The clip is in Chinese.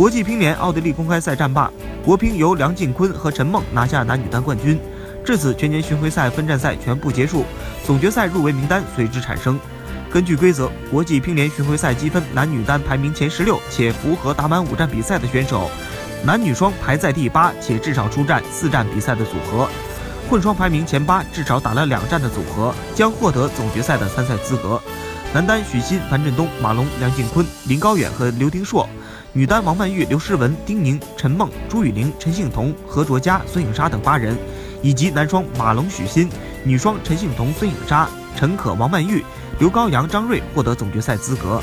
国际乒联奥地利公开赛战罢，国乒由梁靖昆和陈梦拿下男女单冠军。至此，全年巡回赛分站赛全部结束，总决赛入围名单随之产生。根据规则，国际乒联巡回赛积分男女单排名前十六且符合打满五站比赛的选手，男女双排在第八且至少出战四站比赛的组合，混双排名前八至少打了两站的组合将获得总决赛的参赛资格。男单许昕、樊振东、马龙、梁靖昆、林高远和刘丁硕；女单王曼玉、刘诗雯、丁宁、陈梦、朱雨玲、陈幸同、何卓佳、孙颖莎等八人，以及男双马龙、许昕、女双陈幸同、孙颖莎、陈可、王曼玉。刘高阳、张睿获得总决赛资格。